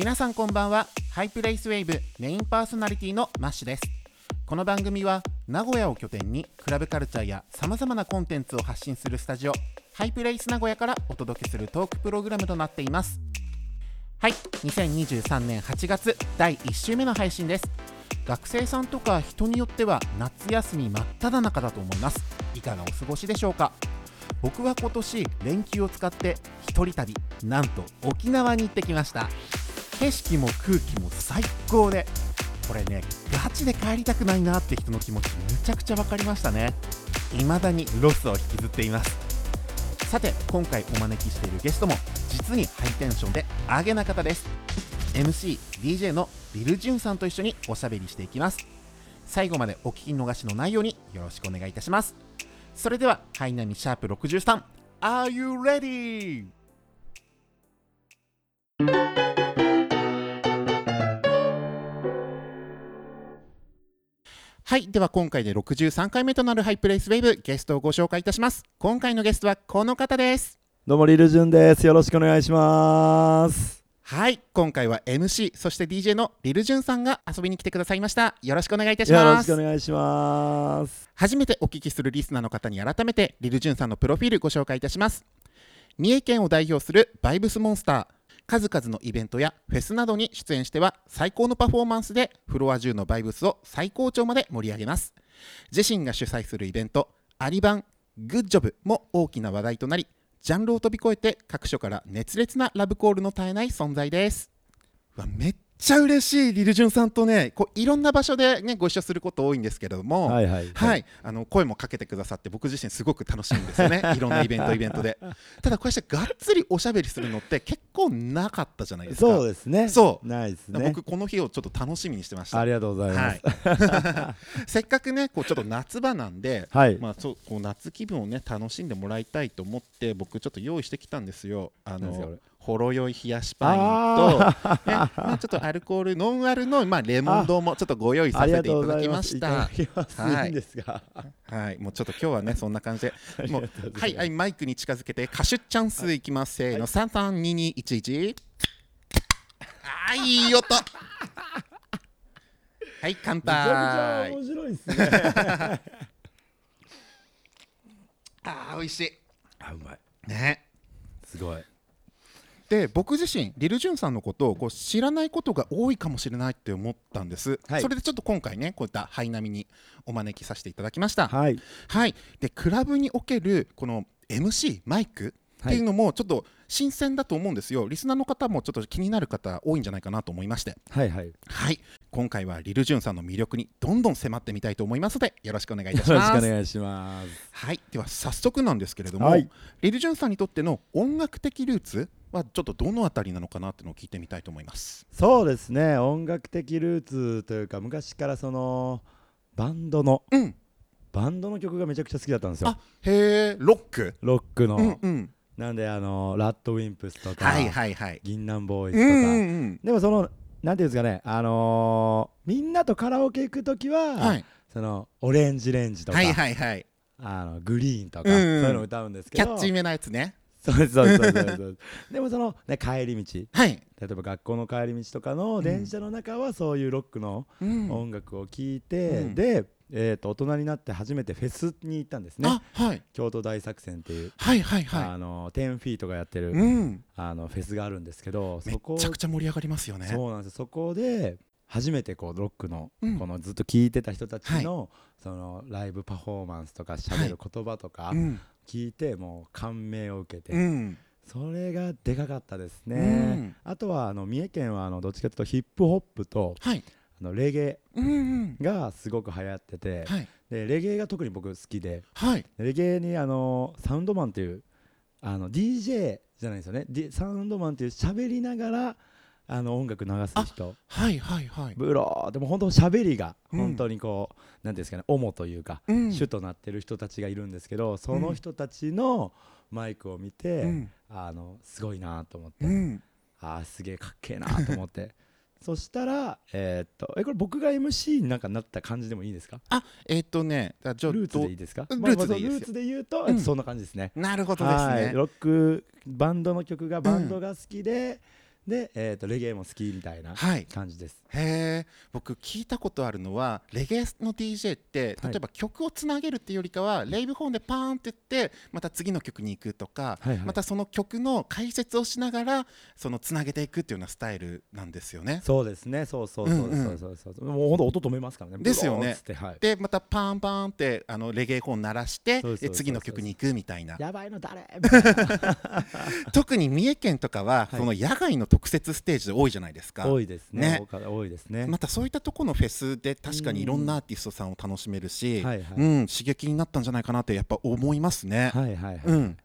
皆さんこんばんは。ハイプレイスウェーブメインパーソナリティのマッシュです。この番組は名古屋を拠点にクラブカルチャーやさまざまなコンテンツを発信するスタジオハイプレイス名古屋からお届けするトークプログラムとなっています。はい。2023年8月第1週目の配信です。学生さんとか人によっては夏休み真っ只中だと思います。いかがお過ごしでしょうか。僕は今年連休を使って一人旅なんと沖縄に行ってきました。景色も空気も最高でこれねガチで帰りたくないなって人の気持ちむちゃくちゃ分かりましたね。未だにロスを引きずっています。さて今回お招きしているゲストも実にハイテンションでアゲな方です。MCDJ のビル・ジュンさんと一緒におしゃべりしていきます。最後までお聞き逃しのないようによろしくお願いいたします。それではハイナミシャープ63 Are you ready? はいでは今回で63回目となるハイプレイスウェーブゲストをご紹介いたします今回のゲストはこの方ですどうもリルジュンです。よろしくお願いします。はい今回は MC そして DJ のリルジュンさんが遊びに来てくださいましたよろしくお願いいたしよろしますくお願いします。初めてお聞きするリスナーの方に改めてリルジュンさんのプロフィールご紹介いたします三重県を代表するバイブスモンスター数々のイベントやフェスなどに出演しては最高のパフォーマンスでフロア中のバイブスを最高潮まで盛り上げます。自身が主催するイベントアリバングッジョブも大きな話題となりジャンルを飛び越えて各所から熱烈なラブコールの絶えない存在です。わめちゃ嬉しいリルジュンさんとねこういろんな場所でねご一緒すること多いんですけれども、はいはいはい、あの声もかけてくださって僕自身すごく楽しいんですよね。いろんなイベントイベントで。ただこうしてがっつりおしゃべりするのって結構なかったじゃないですか。そうですね。そう。ないですね。僕この日をちょっと楽しみにしてました。ありがとうございまはす。い、せっかくねこうちょっと夏場なんで、はい。まあ、そうこう夏気分をね楽しんでもらいたいと思って僕ちょっと用意してきたんですよ。あのほろ酔い冷やしパインと、あねまあ、ちょっとアルコールノンアルの、まあ、レモン丼もちょっとご用意させていただ。きますした。はいもうちょっと今日はね、そんな感じで、もうはいはい、マイクに近づけて、歌手チャンスいきます。せーの、三三二二一一。あー、いい音。はい、乾杯。面白いですね。あー、美味しあうまい。い。ね。すごい。で、僕自身、リルジュンさんのことをこう知らないことが多いかもしれないって思ったんです。はいそれでちょっと今回ね、こういったハイナミにお招きさせていただきました。はい。はい、でクラブにおけるこの MC マイクっていうのもちょっと新鮮だと思うんですよ、リスナーの方もちょっと気になる方多いんじゃないかなと思いましてはいはい。よはい今回はリルジュンさんの魅力にどんどん迫ってみたいと思いますのでよろしくお願いいたしろしますくお願いします。はいでは早速なんですけれども、はいリルジュンさんにとっての音楽的ルーツはちょっとどのあたりなのかなっていうのを聞いてみたいと思います。そうですね。音楽的ルーツというか昔からそのバンドのうん。バンドの曲がめちゃくちゃ好きだったんですよ。あ。へえロック？ロックの。うんうん。なんであのラッドウィンプスとか。はいはいはい。銀杏ボーイズとか、うんうんうん。でもそのなんていうんですかねあのーみんなとカラオケ行く時は、はい。そのオレンジレンジとか、はいはいはい。あのグリーンとか、うんうん。そういうの歌うんですけど。キャッチーめなやつねそうですそうですそうですそう。でもその、ね、帰り道。はい、例えば学校の帰り道とかの電車の中はそういうロックのうん。音楽を聴いて、うん。で、えー、と大人になって初めてフェスに行ったんですね。あはい。京都大作戦っていう、はいはいはあの10フィートがやってる、い。うん。あのフェスがあるんですけどめそこちゃくちゃ盛り上がりますよね。そうなんですそこで初めてこうロックの、うん。このずっと聴いてた人たちの,、そのライブパフォーマンスとか喋る言葉とかうん。聞いてもう感銘を受けて、うん。それがでかかったですね、うんあとはあの三重県はあのどっちかというとヒップホップとはい。あのレゲエ。がすごく流行ってて、はい。でレゲエが特に僕好きではい。レゲエにあのサウンドマンっていうあの DJ じゃないですよね、D、サウンドマンっていう喋りながらあの音楽流す人。はいはいはい。ブロー。でも本当喋りがうん。本当にこう、なんていうんですかね主というか、うん。主となってる人たちがいるんですけどその人たちのマイクを見て、うん。あのすごいなと思って、うん。あーすげえかっけえなと思って。そしたらえーっとえこれ僕が MC になんかなった感じでもいいですか？あ、えっとね、あちょっと。ルーツでいいですか、ルーツでいいですよ。ルーツで言うと、うん。そんな感じですね。なるほどですはい。ね。ロックバンドの曲がバンドが好きで、で、えー、とレゲエも好きみたいなはい。感じです。へえ僕聞いたことあるのはレゲエの DJ ってはい。例えば曲をつなげるっていうよりかは、レイブ本でパーンって言ってまた次の曲に行くとか、はいはい。またその曲の解説をしながらそのつなげていくっていうようなスタイルなんですよね。そうですね。そうそうそうそううんう。んそうそうもうほんと音止めますからね。ですよね。はい。でまたパンパンってあのレゲエ本鳴らして次の曲に行くみたいな。やばいの誰？特に三重県とかは、はい。その野外の特設ステージで多いじゃないですか。多いですね。ね。多いですね。またそういったところのフェスで確かにいろんなアーティストさんを楽しめるし、はいはいうん、刺激になったんじゃないかなってやっぱ思いますね。はいはいはい、うん、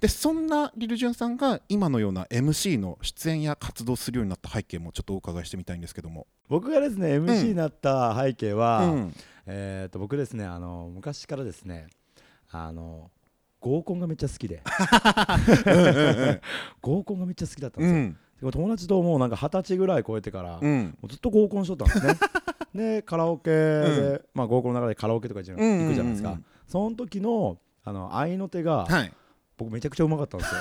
でそんなリルジュンさんが今のような MC の出演や活動するようになった背景もちょっとお伺いしてみたいんですけども。僕がですね MC になった背景は、うん。えー、と僕ですねあの昔からですねあの合コンがめっちゃ好きで。合コンがめっちゃ好きだったんですよ、うん。で友達ともうなんか二十歳ぐらい超えてから、もうん。うずっと合コンしとったんですね。でカラオケで、まあ、合コンの中でカラオケとか行くじゃないですか、うんうん。うんその時のあの合いの手が、はい。僕めちゃくちゃうまかったんですよ。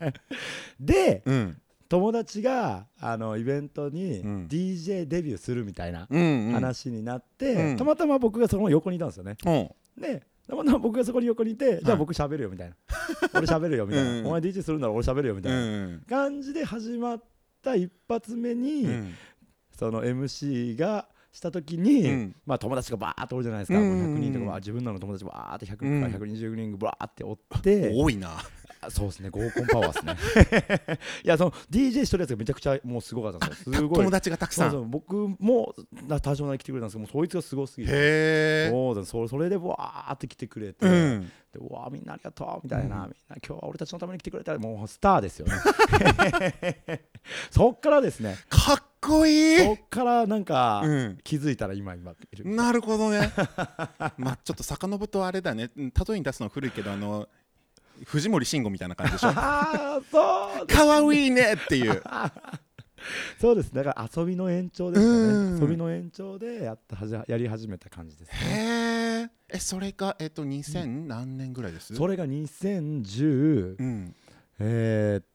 でうん。友達があのイベントにうん。DJ デビューするみたいなうんうん。話になって、うん。たまたま僕がその横にいたんですよね。ほでたまたま僕がそこに横にいて、じゃあ僕喋るよみたいな。俺喋るよみたいな、うん。お前 DJ するなら俺喋るよみたういな。うん。感じで始まった一発目に、うん。その MC がした時に、うん。まあ友達がバーっとおるじゃないですか、うん。うんうんもう100人とか自分らの友達バーって100うん。人から120人バーっておって、多いな。あそうですね合コンパワーですね いやその DJ しとるやつがめちゃくちゃもうすごかったんですよすごい友達がたくさん。そうそう僕もな多少なり来てくれたんですけどもうそいつがすごすぎてへえ。そうだそそれでわーって来てくれて、うん。でうわーみんなありがとうみたいな、うんみんな今日は俺たちのために来てくれたもうスターですよね そっからですねかっこいい。そっからなんか、うん。気づいたら今今いるなるほどね。まあちょっと遡るとあれだね。うん例えに出すのは古いけどあの藤森慎吾みたいな感じでしょ？ああそうかわいいねっていう。そうですだから遊びの延長ですうんかね遊びの延長でやったはじやり始めた感じです、ね、へえ。えそれがえっと2000何年ぐらいです？それが2010うん。えー、っと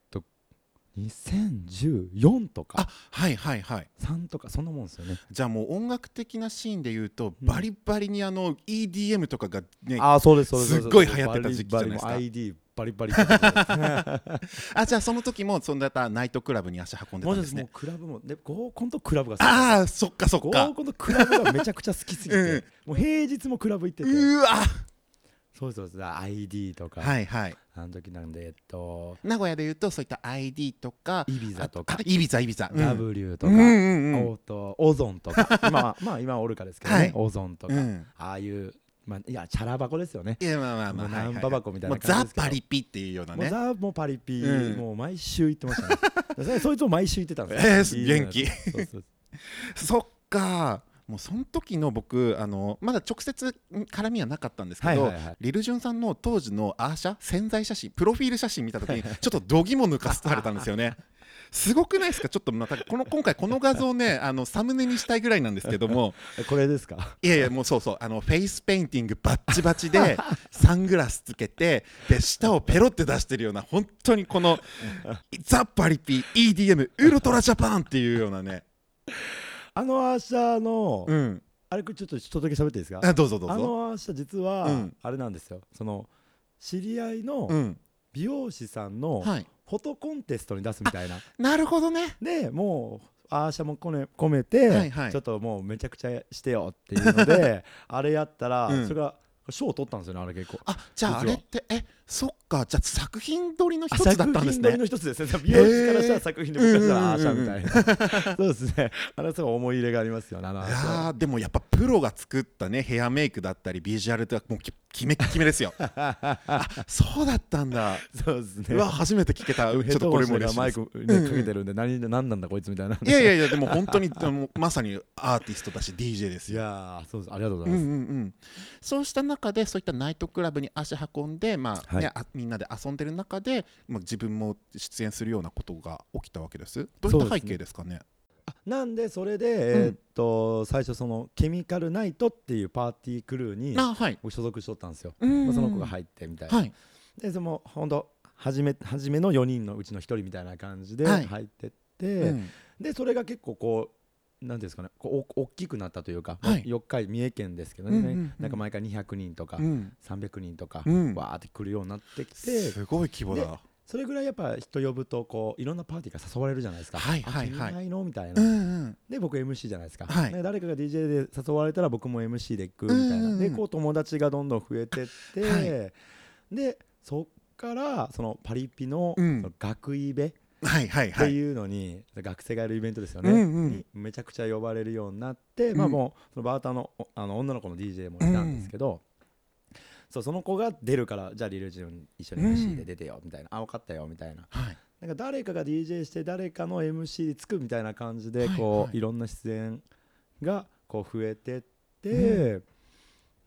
2014とか。あはいはいはい。3とかそんなもんですよね。じゃあもう音楽的なシーンで言うと、うん。バリバリにあの EDM とかがねああそうですそうです。すっごい流行ってた時期じゃないですか。バリバリ あじゃあその時もそんなナイトクラブに足運んでもうですもうたんですね。クラブもで合コンとクラブがああそっかそっ合かコンとクラブがめちゃくちゃ好きすぎて、うん。もう平日もクラブ行ってて。うわそうそうです ID とか、はいはい。あの時なんでえっと名古屋で言うとそういった ID とかイビザとか。あイビザイビザ、うん。W とか、うんうんうん。おとオゾンとか。今はまあ今はオルカですけどね、はい。オゾンとか、うん。ああいうまあいやチャラ箱ですよね。いやまあまあまあナンパ箱みたいなザ・パリピっていうようなね。ザもうパリピ、うん。もう毎週行ってましたね。そそいつも毎週行ってたんですよ。えー元気。そうそう。そっかもうその時の僕あのまだ直接絡みはなかったんですけど、はいはいはい。リルジュンさんの当時のアー写宣材写真プロフィール写真見た時にちょっと度肝抜かされたんですよね。すごくないですか？ちょっとまたこの今回この画像ねあのサムネにしたいぐらいなんですけども。え これですか？いやいやもうそうそう。あのフェイスペインティングバッチバチで サングラスつけてで舌をペロって出してるような本当にこのザ・パリピ EDM ウルトラジャパンっていうようなねあのアーシャの、うん。あれちょっとちょっとだけ喋っていいですか？あどうぞどうあぞのアーシャ実は、うん。あれなんですよ。その知り合いのうん。美容師さんのはい。フォトコンテストに出すみたいな、なるほどね。でもうアーシャも込めて、はいはい。ちょっともうめちゃくちゃしてよっていうので あれやったら、うん。それが賞を取ったんですよねあれ結構。あじゃああれってえそっかじゃあ作品撮りの一あつだったんですね。作品撮りの一つですね。美容師からしたら作品で僕からしたらアーシャみたいな。そうですね。あれはすごい思い入れがありますよねいやでもやっぱプロが作ったねヘアメイクだったりビジュアルとかもうき決め決めですよ。あそうだったんだ。そうですね。うわ初めて聞けた。ちょっとこれも嬉しいマイク、ね、かけてるんで何何なんだこいつみたいな。いやいやいやでも本当にでもまさにアーティストだし DJ ですいよやーそうです。ありがとうござうんいます、うんうん、そうした中でそういったナイトクラブに足運んで、まあねはい。あみんなで遊んでる中で、まあ、自分も出演するようなことが起きたわけです。どういった背景ですかね？あなんでそれで、えーっと最初そのケミカルナイトっていうパーティークルーに所属しとったんですよ、うん。まあ、その子が入ってみたいな、はい。でその本当初め初めの4人のうちの1人みたいな感じではい。入ってって、うん。でそれが結構こうなんですかねこうお大きくなったというか、はい。4日三重県ですけどね、うんうんうん。なんか毎回200人とか、うん。300人とか、うん。わーって来るようになってきてすごい規模だ。それぐらいやっぱ人呼ぶとこういろんなパーティーが誘われるじゃないですか。はいはいはい。ないの？みたいな、うんうん。で僕 MC じゃないですか、はい。で誰かが DJ で誘われたら僕も MC で行くみたいな、うんうんうん。でこう友達がどんどん増えてって、はでそっからそのパリピの,、うん。その学イベはいはいはい。っていうのに、学生がやるイベントですよね、うんうん。にめちゃくちゃ呼ばれるようになって、まあうんもうそのバーターのおあの女の子の DJ もいたんですけど、そうその子が出るからじゃあリルジョン一緒に MC で出てよみたいな、あ分かったよみたいな。はい。なんか誰かが DJ して誰かの MC につくみたいな感じではいこう、はいいろんな出演がこう増えてって、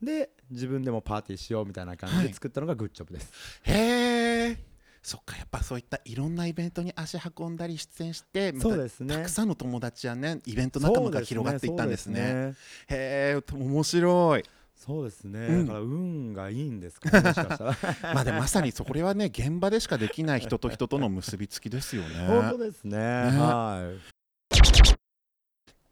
で自分でもパーティーしようみたいな感じはい。で作ったのがグッジョブです、へえそっかやっぱそういったいろんなイベントに足運んだり出演してそうですね。たくさんの友達やねイベント仲間が広がっていったんですね。へえ面白い。そうですね、うん。だから運がいいんですかねもしかしたら。まあでもまさにそれはね現場でしかできない人と人との結びつきですよね。本当ですね。はい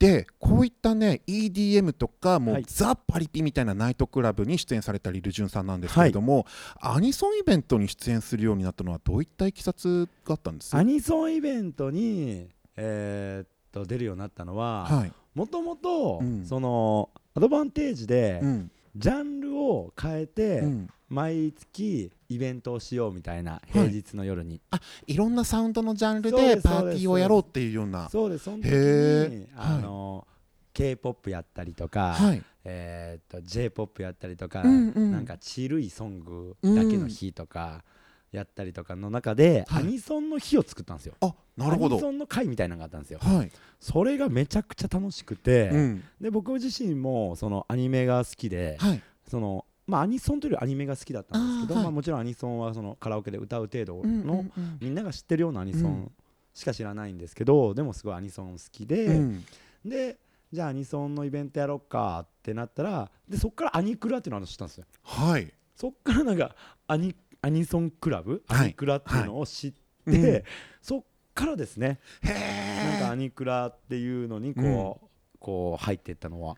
でこういったね EDM とかもう、はい。ザ・パリピみたいなナイトクラブに出演されたリルジュンさんなんですけれども、アニソンイベントに出演するようになったのはどういったいきさつがあったんです？アニソンイベントに、えーっと出るようになったのははい、もともとうん。そのアドバンテージでうんジャンルを変えて、うん。毎月イベントをしようみたいな平日の夜に、いろんなサウンドのジャンルでパーティーをやろうっていうような。そうですその時にあの、k p o p やったりとか、はい。えー、と j p o p やったりとか、うんうん。なんかチルいソングだけの日とかやったりとかの中で、はい。アニソンの日を作ったんですよ。あなるほど。アニソンの会みたいなのがあったんですよ。はい、それがめちゃくちゃ楽しくて、うん。で僕自身もそのアニメが好きで、はい。そのまあ、アニソンというよりアニメが好きだったんですけどまあ、もちろんアニソンはそのカラオケで歌う程度の、みんなが知ってるようなアニソうん。ンしか知らないんですけど、でもすごいアニソン好きで、うん。でじゃあアニソンのイベントやろうかってなったらでそっからアニクラっていうのを知ったんですよ。はい。そっからなんかアニアニソンクラブ、はい。アニクラっていうのを知って、うん。そっからですね。へなんかアえニクラっていうのにこう、こう入っていったのは。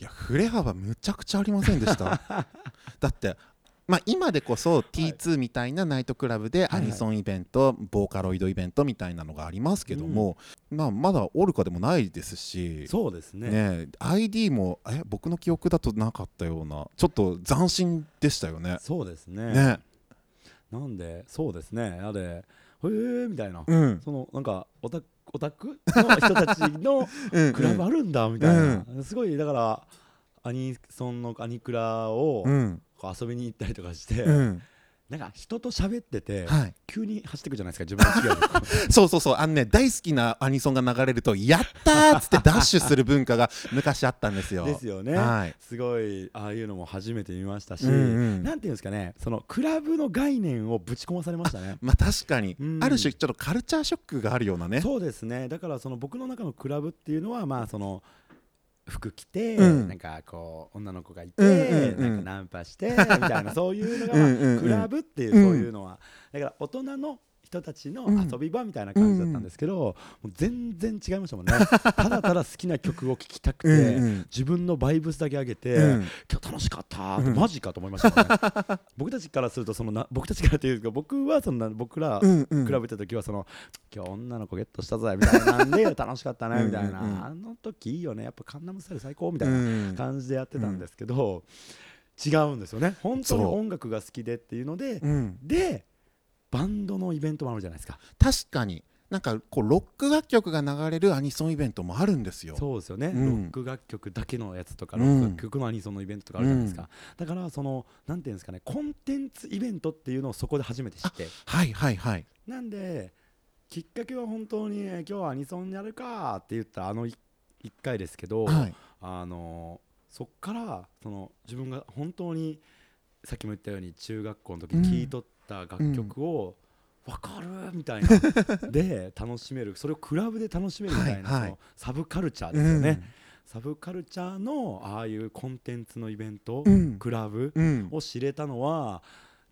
いや振れ幅むちゃくちゃありませんでした。だってまあ今でこそ T2 みたいなナイトクラブでアニソンイベント、ボーカロイドイベントみたいなのがありますけども、まあまだオルカでもないですし。そうですね。ね ID もえ僕の記憶だとなかったようなちょっと斬新でしたよね。そうですね。ねなんで？そうですね。なのでへえみたいな、うん。そのなんかオタクオタクの人たちのうん。クラブあるんだみたいな、すごいだからアニソンのアニクラを遊びに行ったりとかして、うんなんか人と喋ってて、はい、急に走ってくじゃないですか自分の違う そうそうそう。あのね大好きなアニソンが流れると「やったー!」っつってダッシュする文化が昔あったんですよ。ですよね、はい。すごいああいうのも初めて見ましたし、うんうん。なんていうんですかねそのクラブの概念をぶち込まされましたね。まあ確かに、うん。ある種ちょっとカルチャーショックがあるようなね。そうですね。だからその僕の中のクラブっていうのはまあその服着て、うん。なんかこう女の子がいて、うんうんうん。なんかナンパしてみたいなそういうのが、まあクラブっていううんそういうのは、だから大人の人たちの遊び場みたいな感じだったんですけど、もう全然違いましたもんね。ただただ好きな曲を聴きたくて、うんうん。自分のバイブスだけ上げて、うん。今日楽しかったって、うんマジかと思いましたね。僕たちからするとそのな僕たちからというか僕はそんな僕ら、うんうん。クラブ行った時はその今日女の子ゲットしたぜみたいなんで 楽しかったねみたいなうん。うんうんあの時いいよね。やっぱカンナムスタイル最高みたういなん。感じでやってたんですけど、違うんですよね。本当に音楽が好きでっていうのでうん。でバンドのイベントもあるじゃないですか。確かに。なんかこうロック楽曲が流れるアニソンイベントもあるんですよ。そうですよね、うん。ロック楽曲だけのやつとか、うん。ロック楽曲のアニソンのイベントとかあるじゃないですか、だからそのなんていうんですかねコンテンツイベントっていうのをそこで初めて知って。はいはいはい。なんできっかけは本当にえー今日はアニソンやるかって言ったあの1回ですけど、はい。あのそっからその自分が本当にさっきも言ったように中学校の時に聴いとった楽曲を分かるみたいな。で楽しめる。それをクラブで楽しめるみたいな、はいはい。そのサブカルチャーですよね、サブカルチャーのああいうコンテンツのイベント、うん。クラブうん。を知れたのは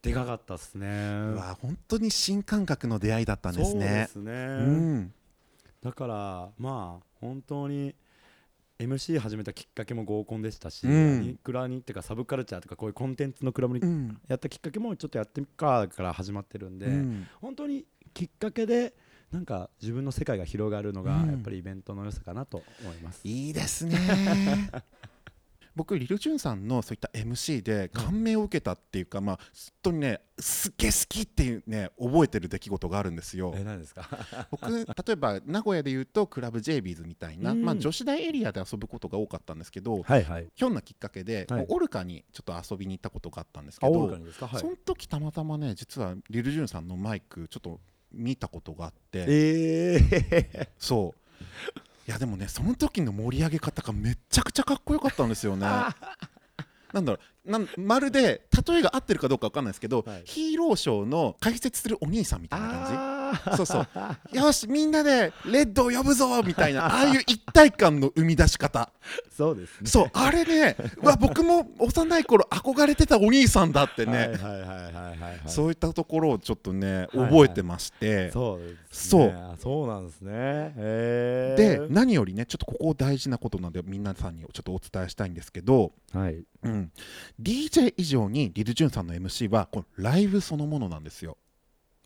でかかったっすね。うわ本当に新感覚の出会いだったんですそうでねすね、うん。だからまあ本当に MC 始めたきっかけも合コンでしたし、うん。クラにっていうかサブカルチャーとかこういうコンテンツのクラブにうん。やったきっかけもちょっとやってみっかから始まってるんで、うん。本当にきっかけでなんか自分の世界が広がるのがうん。やっぱりイベントの良さかなと思います。いいですね 僕リル・ジュンさんのそういった MC で感銘を受けたっていうか、まあ本当にねすっげえ好きっていうね覚えてる出来事があるんですよ。え何ですか？僕例えば名古屋でいうとクラブ j ビーズみたいな、うん。まあ、女子大エリアで遊ぶことが多かったんですけどはいはい。ひょんなきっかけで、はい。オルカにちょっと遊びに行ったことがあったんですけあ、どオルカにですか？はい。そ。の時たまたまね実はリル・ジュンさんのマイクちょっと見たことがあってええそういやでもねその時の盛り上げ方がめっちゃくちゃかっこよかったんですよね。なんだろう。なんまるで例えが合ってるかどうかわかんないですけど、はい。ヒーローショーの解説するお兄さんみたいな感あじそうそうよしみんなでレッドを呼ぶぞみたいな ああいう一体感の生み出し方そうですね。そうあれねうわ僕も幼い頃憧れてたお兄さんだってね、はいはいはいはいはいはい。そういったところをちょっとねはい覚えてまして、そうですそうね。あそうなんですね。で何よりねちょっとここ大事なことなんで皆さんにちょっとお伝えしたいんですけど、はい。うん、DJ 以上にリル・ジュンさんの MC はこのライブそのものなんですよ。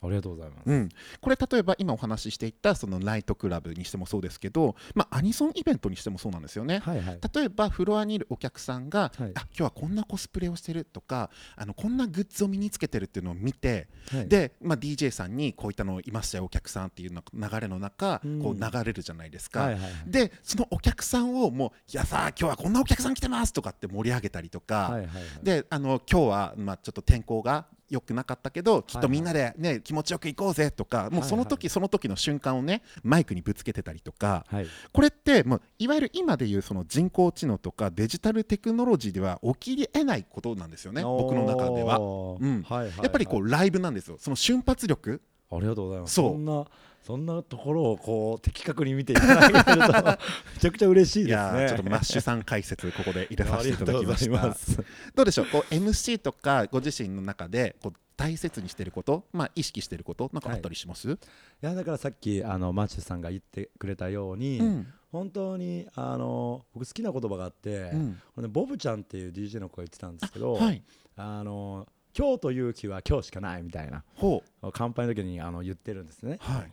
ありがとうございます。うん、これ例えば今お話ししていたそのナイトクラブにしてもそうですけど、まあ、アニソンイベントにしてもそうなんですよね。はいはい。例えばフロアにいるお客さんが、はいあ今日はこんなコスプレをしてるとかあのこんなグッズを身につけてるっていうのを見て、はい、で、まあ、DJ さんにこういったのいましたよお客さんっていうの流れの中、うんこう流れるじゃないですか。はいはいはい。でそのお客さんをもう「いやさあ今日はこんなお客さん来てます」とかって盛り上げたりとか、はいはいはい。であの今日は、まあ、ちょっと天候が良くなかったけどきっとみんなで、ね気持ちよく行こうぜとかもうその時、その時の瞬間をねマイクにぶつけてたりとかはい。これってもういわゆる今でいうその人工知能とかデジタルテクノロジーでは起きえないことなんですよね僕の中では。うん。やっぱりこうライブなんですよ。その瞬発力。ありがとうございます。そんなそんなところをこう的確に見ていただけると めちゃくちゃ嬉しいいですね。ちょっとマッシュさん解説ここで入れさせていただきましたございます。どうでしょう？こう MC とかご自身の中でこう大切にしてること、まあ、意識してることなんかあったりします、い。やだからさっきあのマッシュさんが言ってくれたように、うん。本当にあの僕好きな言葉があって、うん。ボブちゃんっていう DJ の子が言ってたんですけど、はい。あの今日という日は今日しかないみたいなほ乾杯の時にあの言ってるんですね。はい。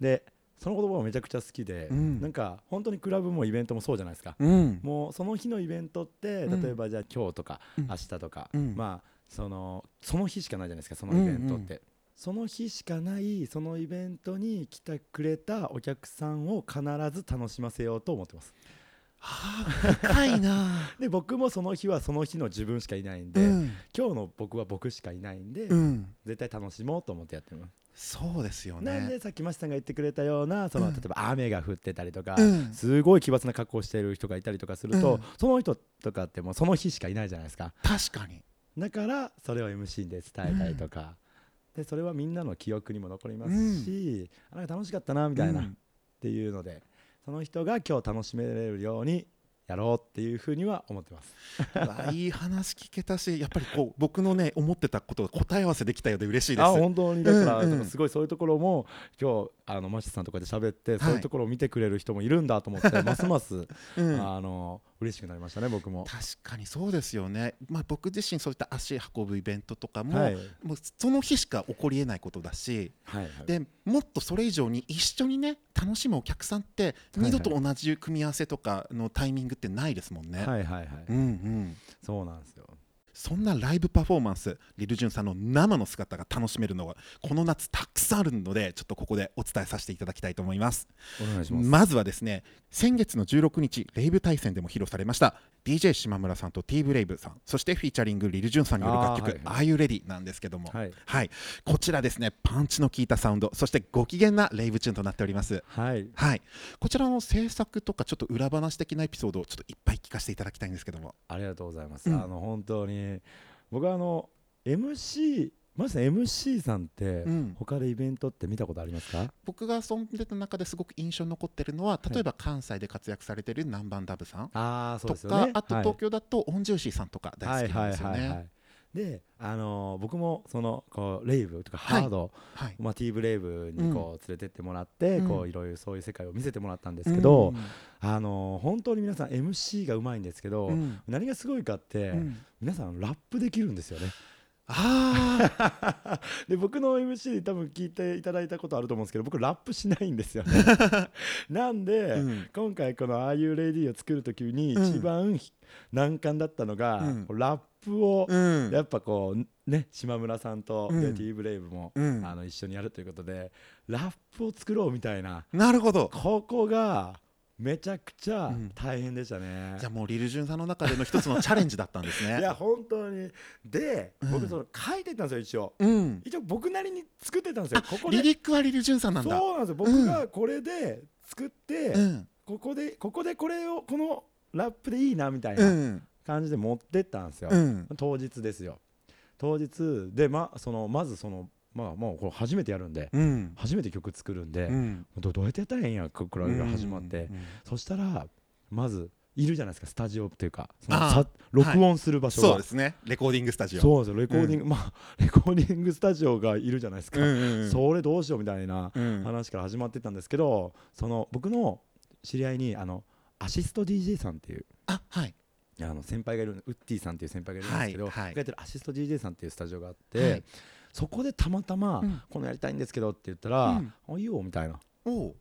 でその言葉がめちゃくちゃ好きで、うん。なんか本当にクラブもイベントもそうじゃないですか。う、うん。もうその日のイベントってうん。例えばじゃあ今日とかうん。明日とか、うん。まあそのその日しかないじゃないですかそのイベントって、その日しかないそのイベントに来てくれたお客さんを必ず楽しませようと思ってますはあ深いな。で僕もその日はその日の自分しかいないんで、うん、今日の僕は僕しかいないんで、うん、絶対楽しもうと思ってやってます、そうですよなんねでさっきマシさんが言ってくれたようなその、うん。例えば雨が降ってたりとか、うん。すごい奇抜な格好をしている人がいたりとかすると、うん。その人とかってもうその日しかいないじゃないですか。確かに。だからそれを MC で伝えたりとか、でそれはみんなの記憶にも残りますし、あなんか楽しかったなみたいな、っうん。ていうのでその人が今日楽しめれるようにやろうっていうふうには思ってます。いい話聞けたしやっぱりこう僕のね思ってたことが答え合わせできたようで嬉しいです。あ本当に。だから、うんうん。すごいそういうところも今日あのマシさんとかで喋って、い。そういうところを見てくれる人もいるんだと思って ますます、うん。あの嬉しくなりましたね僕も。確かにそうですよね、まあ、僕自身そういった足運ぶイベントとかも,、はい。もうその日しか起こりえないことだしはいはい。でもっとそれ以上に一緒にね楽しむお客さんって二度と同じ組み合わせとかのタイミングってないですもんね。はいはいはい、うんうん。そうなんですよ。そんなライブパフォーマンスリル・ジュンさんの生の姿が楽しめるのはこの夏たくさんあるのでちょっとここでお伝えさせていただきたいと思います。まずはですね先月の16日レイブ対戦でも披露されました。DJ 島村さんと T ブレイブさんそしてフィーチャリングリル・ジュンさんによる楽曲「あー Are You Ready?」なんですけども、はい。はい、こちらですねパンチの効いたサウンドそしてご機嫌なレイブチューンとなっております。はい。はい、こちらの制作とかちょっと裏話的なエピソードをちょっといっぱい聞かせていただきたいんですけども。ありがとうございます。うん。あの本当に僕はあの MC まず MC さんってうん他でイベントって見たことありますか？僕が遊んでた中ですごく印象に残ってるのは例えば関西で活躍されてる南蛮ダブさんと。かあとはい東京だとオンジューシーさんとか大好きなんですよはいはいはいはねい。で、あのー僕もそのこうレイブとかハード、はい。まあ、ティーブレイブにこう連れてってもらって、うん。こういろいろそういう世界を見せてもらったんですけど、うん。あのー本当に皆さん MC がうまいんですけど、うん。何がすごいかって、うん。皆さんラップできるんですよね。あで僕の MC 多分聞いていただいたことあると思うんですけど僕ラップしないんですよね。なんで、うん。今回この「ああいうレディ」を作る時にうん。一番難関だったのが、うん。ラップをやっぱこうね島村さんと、うん。でティーブレイブも、うん。あの一緒にやるということでラップを作ろうみたいな。なるほど。ここがめちゃくちゃうん。大変でしたね。じゃあもうリルジュンさんの中での一つのチャレンジだったんですね。いや本当に。で、うん。僕その書いてたんですよ一応。うん。一応僕なりに作ってたんですよ。ここで。リリックはリルジュンさんなんだ。そうなんですよ。僕がこれで作って、うん。ここでここでこれをこのラップでいいなみたいうなん。感じで持ってったんですよ、うん。当日ですよ。当日でまそのまずそのまあもうこれ初めてやるんで、うん。初めて曲作るんで、うん。どどうやってやったらいいんやここれが始まって、うんそしたらまずいるじゃないですかスタジオっていうかその録音する場所が、そうですね。レコーディングスタジオ。そうですよレコーディング、まあ レコーディングスタジオがいるじゃないですか、うんうんうん。それどうしようみたいなうん。話から始まってたんですけどその僕の知り合いにあのアシスト DJ さんっていうあはい。あの先輩がいるウッディさんっていう先輩がいるんですけど、はいはい。アシスト DJ さんっていうスタジオがあって、はいそこでたまたま、うん。このやりたいんですけどって言ったら、うん。あいいよみたいな。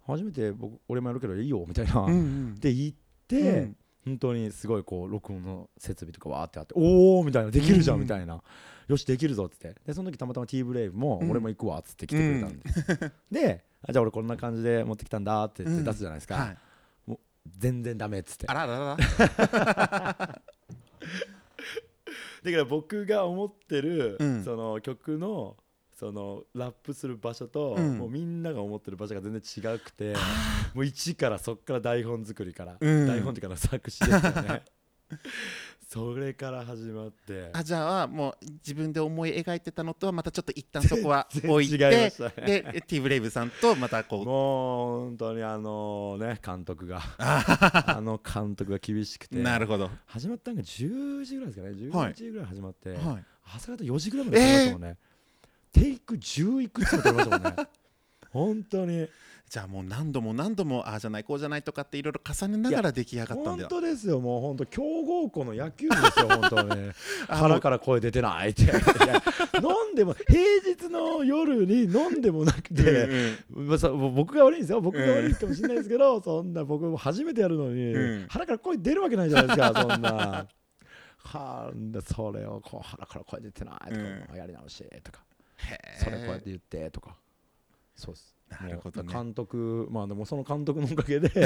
初めて僕俺もやるけどいいよみたいな、うんうん。って言って、うん。本当にすごいこう録音の設備とかわーってあっておおみたいな。できるじゃんうんみたいな、よしできるぞっつって。でその時たまたま T ブレイブもうん。俺も行くわっつって来てくれたんで、であじゃあ俺こんな感じで持ってきたんだって言ってうん出すじゃないですか、はい。全然ダメっつって。あららら だから僕が思ってる、うん。その曲のそのラップする場所と、うん。もうみんなが思ってる場所が全然違くてもう一からそっから台本作りから、うん。台本っていうかな作詞ですよね それから始まって。あじゃあもう自分で思い描いてたのとはまたちょっと一旦そこは置いて違いましたね。でティーブレイブさんとまたこう。もう本当にあのね監督が。あの監督が厳しくて。なるほど。始まったのが10時ぐらいですかね。はい。11時ぐらい始まって、はい。朝方4時ぐらいまでやりましたもんね、テイク10いくつも撮りましたもんね。本当にじゃあもう何度も何度もああじゃないこうじゃないとかっていろいろ重ねながら出来上がったんだ本よ当ですよ。もう本当強豪校の野球部ですよ本当に。あ 腹から声出てないって。飲んでも平日の夜に飲んでもなくて、まあさもう僕が悪いんですよ。僕が悪いかもしれないですけど、そんな僕も初めてやるのに、うん。腹から声出るわけないじゃないですかそんな。はあでそれをこう腹から声出てないとか、うんやり直しとかそれこうやって言ってとかそうですなるほどね。監督まあでもその監督のおかげで こ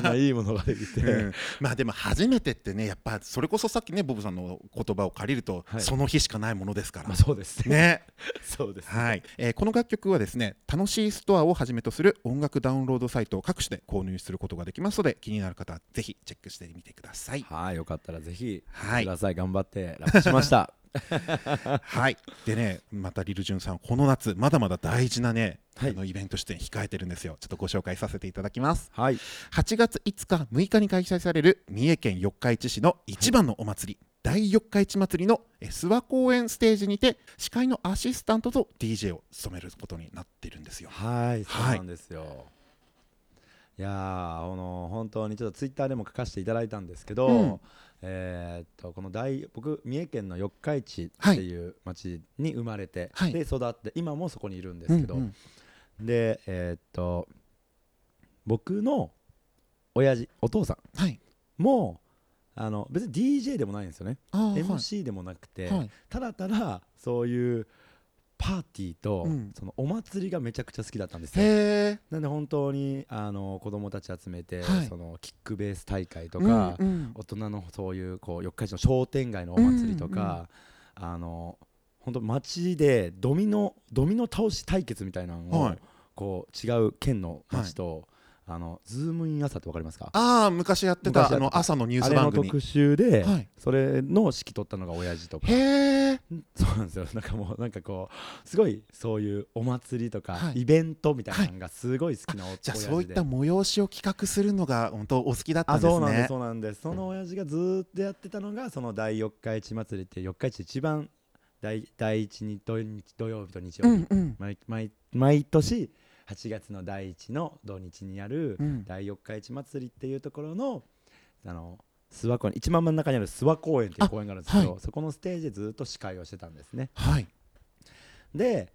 んないいものができて、うん。まあでも初めてってねやっぱそれこそさっきねボブさんの言葉を借りると、はい。その日しかないものですから、まあそうですね。ね。そうですね。はい、えーこの楽曲はですね楽しいストアをはじめとする音楽ダウンロードサイトを各種で購入することができますので気になる方はぜひチェックしてみてください。はいよかったらぜひはい。ください。頑張ってラップしました。はい。でねまたリルジュンさんこの夏まだまだ大事なね、はい。あのイベント出演控えてるんですよ。ちょっとご紹介させていただきます。はい。8月5日6日に開催される三重県四日市市の一番のお祭り、大四日市祭りのえ諏訪公園ステージにて司会のアシスタントと DJ を務めることになっているんですよ。はいそうはいなんですよ、い、やーあの本当にちょっとツイッターでも書かせていただいたんですけど、うん。えーっとこの大僕三重県の四日市っていう町に生まれて、はい。で育って今もそこにいるんですけど、うんうんでえーっと僕の親父お父さんはい。もあの別に DJ でもないんですよね、MC でもなくて、はい。ただただそういうパーティーと、うん。そのお祭りがめちゃくちゃ好きだったんですよ。なんで本当にあの子供たち集めて、はい。そのキックベース大会とか、うんうん。大人のそういうこう四日市の商店街のお祭りとか、あの本当街でドミノドミノ倒し対決みたいなのを、はい。こう違う県の街と、あのズームイン朝ってわかりますか？ああ昔やってたあの朝のニューあス番組。特集で、はい。それの指揮取ったのが親父とか。へえそうなんですよ。なんかもうなんかこうすごいそういうお祭りとか、はい。イベントみたいなのがすごい好きなお、じゃあそういった催しを企画するのが本当お好きだったんあですね。そうなんですそうなんです。その親父がずーっとやってたのがその大四日市祭りって四日市一番第第一に土日土曜日と日曜日、うん毎毎毎年8月の第一の土日にやるうん。第四日市祭りっていうところのあの諏訪湖に一番真ん中にある諏訪公園っていう公園があるんですけど、はそこのステージでずっと司会をしてたんですね。はい。で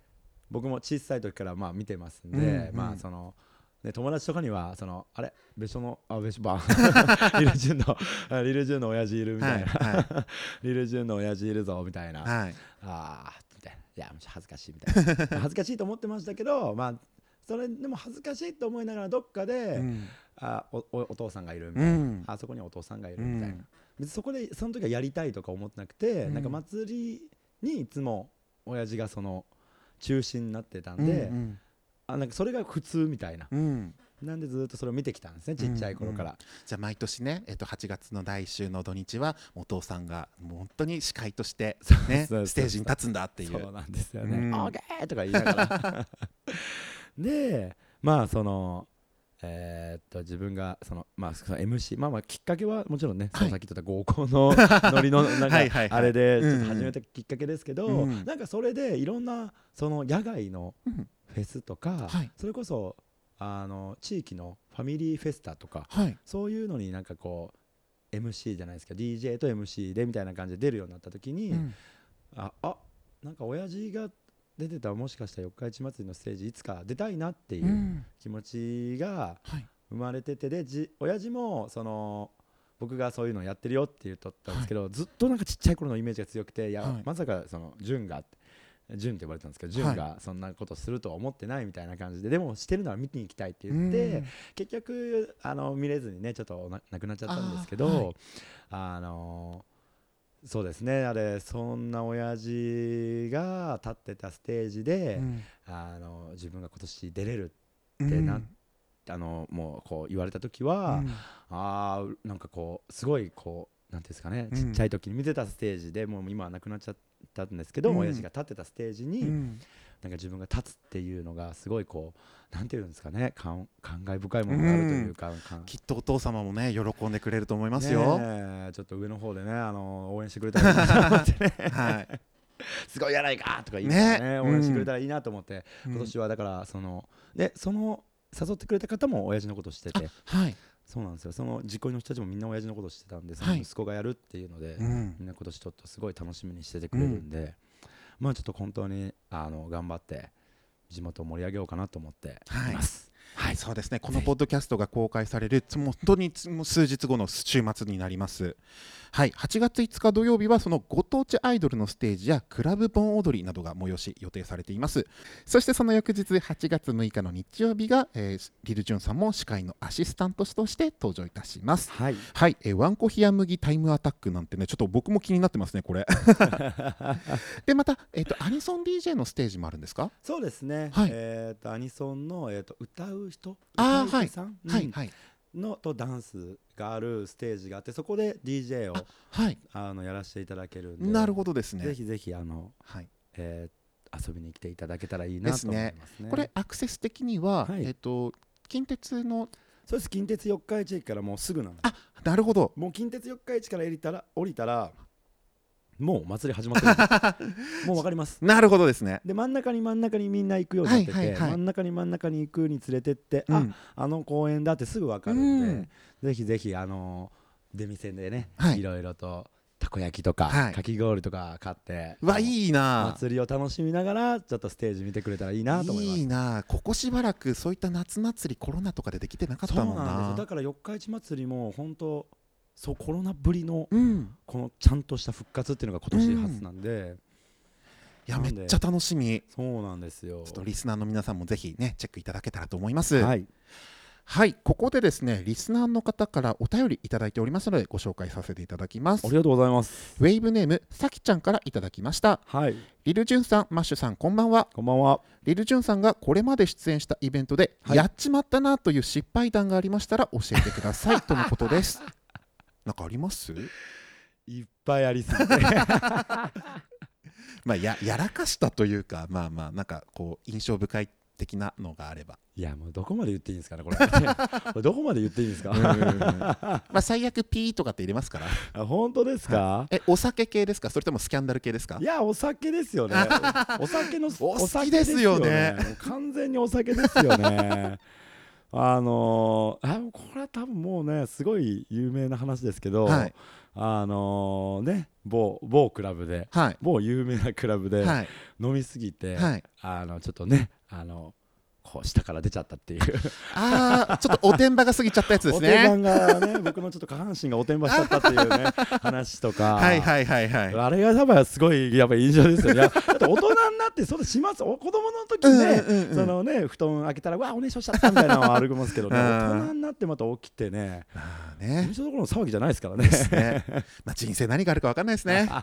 僕も小さい時からまあ見てますんで、うんうん。まあそのね、友達とかにはそのあれ？別所のあ別所ば リルジュンのあリルジュンの親父いるみたいな、は リルジュンの親父いるぞみたいな、はい。ああみたいないや恥ずかしいみたいな。恥ずかしいと思ってましたけどまあそれでも恥ずかしいと思いながらどっかで、うん。あおおお父さんがいるみうたいな、ん。あそこにお父さんがいるうんみたいな、別にそこでその時はやりたいとか思ってなくて、うん。なんか祭りにいつも親父がその中心になってたんで、うんあなんかそれが普通みたいな。うん。うんなんでずっとそれを見てきたんですねちっちゃい頃から、じゃあ毎年ね、えっと、8月の第1週の土日はお父さんがもう本当に司会として、ね、ステージに立つんだっていう。そうなんですよね、うん。オーケーとか言いながら。でまあそのえーっと自分がそのまあその MC まあまあきっかけはもちろんね、そのさっき言った合コンのノリの なんかはいはいはい。あれでちょっうんうん。と始めたきっかけですけど、うん。なんかそれでいろんなその野外のうんフェスとか、はい。それこそあの地域のファミリーフェスタとかはい。そういうのになんかこう MC じゃないですか DJ と MC でみたいな感じで出るようになった時に、うん。ああなんか親父が出てたもしかしたら四日市祭りのステージいつか出たいなっていううん。気持ちがはい。生まれててでじ親父もその僕がそういうのやってるよって言っとったんですけど、ずっとなんかちっちゃい頃のイメージが強くていや、はい。まさかその潤が潤って呼ばれてたんですけど潤がそんなことするとは思ってないみたいな感じででもしてるなら見に行きたいって言って、うん。結局あの見れずにねちょっとな亡くなっちゃったんですけどあーはい。あのそうですね。あれそんな親父が立ってたステージで、うん。あの自分が今年出れるうんってなあのもうこう言われた時は、うん。あーなんかこうすごいこうなんていうんですかね、うんちっちゃい時に見てたステージでもう今はなくなっちゃったんですけど、うん。親父が立ってたステージに、うん。なんか自分が立つっていうのがすごいこうなんていうんですかね感感慨深いものがあるというか、かきっとお父様もね喜んでくれると思いますよ、ちょっと上の方でねあの応援してくれたらいいなと思ってね。はい。すごいやないかとか言いねね。応援してくれたらいいなと思って、うん。今年はだからそのでその誘ってくれた方も親父のことしてて。はい、そうなんですよ。その実行の人たちもみんな親父のことしてたんでそはい。の息子がやるっていうので、うん。みんな今年ちょっとすごい楽しみにしててくれるんで、まあちょっと本当にあの頑張って地元を盛り上げようかなと思っています。はい、そうですね。このポッドキャストが公開される、つもう本当につもう数日後の週末になります。はい、8月5日土曜日はそのご当地アイドルのステージやクラブ盆踊りなどが催し予定されています。そしてその翌日8月6日の日曜日が、えーリルジュンさんも司会のアシスタントとして登場いたします。はい、はい、えーワンコヒア麦タイムアタックなんてね、ちょっと僕も気になってますね、これ。で、また、えっ、と、アニソン DJ のステージもあるんですか？そうですね、はい。えー、とアニソンの、えー、と歌う人？あー歌い手さん、はい、うんはい、のとダンスがあるステージがあってそこで DJ をあはい、あのやらせていただけるんで。なるほどですね。ぜひぜひあの、はい。えー遊びに来ていただけたらいいなと思いますね。これアクセス的には、はい。えっと近鉄のそうです。近鉄四日市駅からもうすぐなんです。あなるほど。もう近鉄四日市から降りたら降りたらもう祭り始まってる もうわかります。なるほどですね。で真ん中に真ん中にみんな行くようになってて、はいはいはい。真ん中に真ん中に行くにつれてって、うん。ああの公園だってすぐわかるんで、うん。ぜひぜひあの出店でね、はい。い、ろいろとたこ焼きとか、はい。かき氷とか買ってわいいな。祭りを楽しみながらちょっとステージ見てくれたらいいなと思います。いいな。ここしばらくそういった夏祭りコロナとかでできてなかったもんな。なんですよ。だから四日市祭りも本当そうコロナぶりのうん。このちゃんとした復活っていうのが今年初なんで、いやめっちゃ楽しみ。そうなんですよ。ちょっとリスナーの皆さんもぜひねチェックいただけたらと思います。はい。はいここでですねリスナーの方からお便りいただいておりますのでご紹介させていただきます。ありがとうございます。ウェイブネームさきちゃんからいただきました。はい。リルジュンさんマッシュさんこんばんは。こんばんは。リルジュンさんがこれまで出演したイベントで、はい。やっちまったなという失敗談がありましたら教えてくださいとのことです。なんかあります？いっぱいありすぎてまあややらかしたというかまあまあなんかこう印象深い的なのがあれば。いやもうどこまで言っていいんですかねこれ。これどこまで言っていいんですか？まあ最悪ピーとかって入れますから。あ本当ですか、えお酒系ですか？それともスキャンダル系ですか？いやお酒ですよね。お酒のお酒ですよね。もう完全にお酒ですよねあのー、あこれは多分もうねすごい有名な話ですけど、はい。あのーね某某クラブではい。某有名なクラブではい。飲みすぎて、はい。あのちょっとねあのこう下から出ちゃったっていう。ああちょっとおてんばが過ぎちゃったやつですおてねんばがね僕のちょっと下半身がおてんばしちゃったっていうね 話とか。はいはいはいはい。あれが多分すごいやっぱ印象ですよね。大人になってそれします。お子供の時ね、うんうんうんそのね布団開けたらわおねしょしちゃったみたいなのはあるますけどね。うん大人になってまた起きてね、あーね。印象どころの騒ぎじゃないですからね。ね。まあ人生何があるか分かんないですね。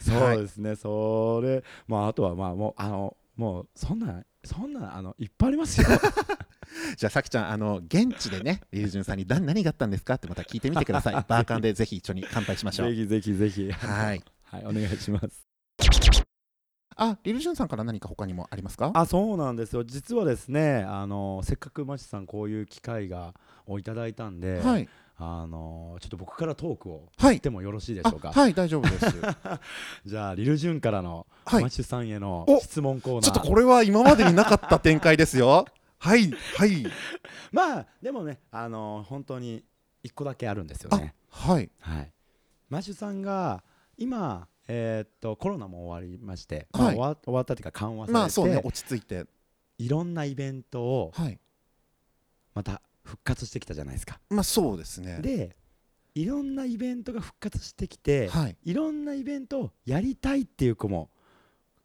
そうですね。それ。まああとはまあもうあのもうそんなそんなあのいっぱいありますよ。じゃあさきちゃんあの現地でねリュウジュンさんに何何があったんですか？ってまた聞いてみてください バーカンでぜひ一緒に乾杯しましょうぜひぜひぜひ。はい はいお願いします。あリュウジュンさんから何か他にもありますか？あそうなんですよ。実はですねあのせっかくマシさんこういう機会がをいただいたんで。はいあのちょっと僕からトークをはい。言ってもよろしいでしょうか？あはい大丈夫です。じゃあリルジュンからのはい。マッシュさんへのお質問コーナー。ちょっとこれは今までになかった展開ですよ。は いはい。まあでもねあの本当に一個だけあるんですよあね。はい。はい。マッシュさんが今えーっとコロナも終わりまして、まあはい終わ終わったっていうか緩和されて、まあね落ち着いて。いろんなイベントをはい。また復活してきたじゃないですか。まあそうですね。でいろんなイベントが復活してきて、はい。いろんなイベントをやりたいっていう子も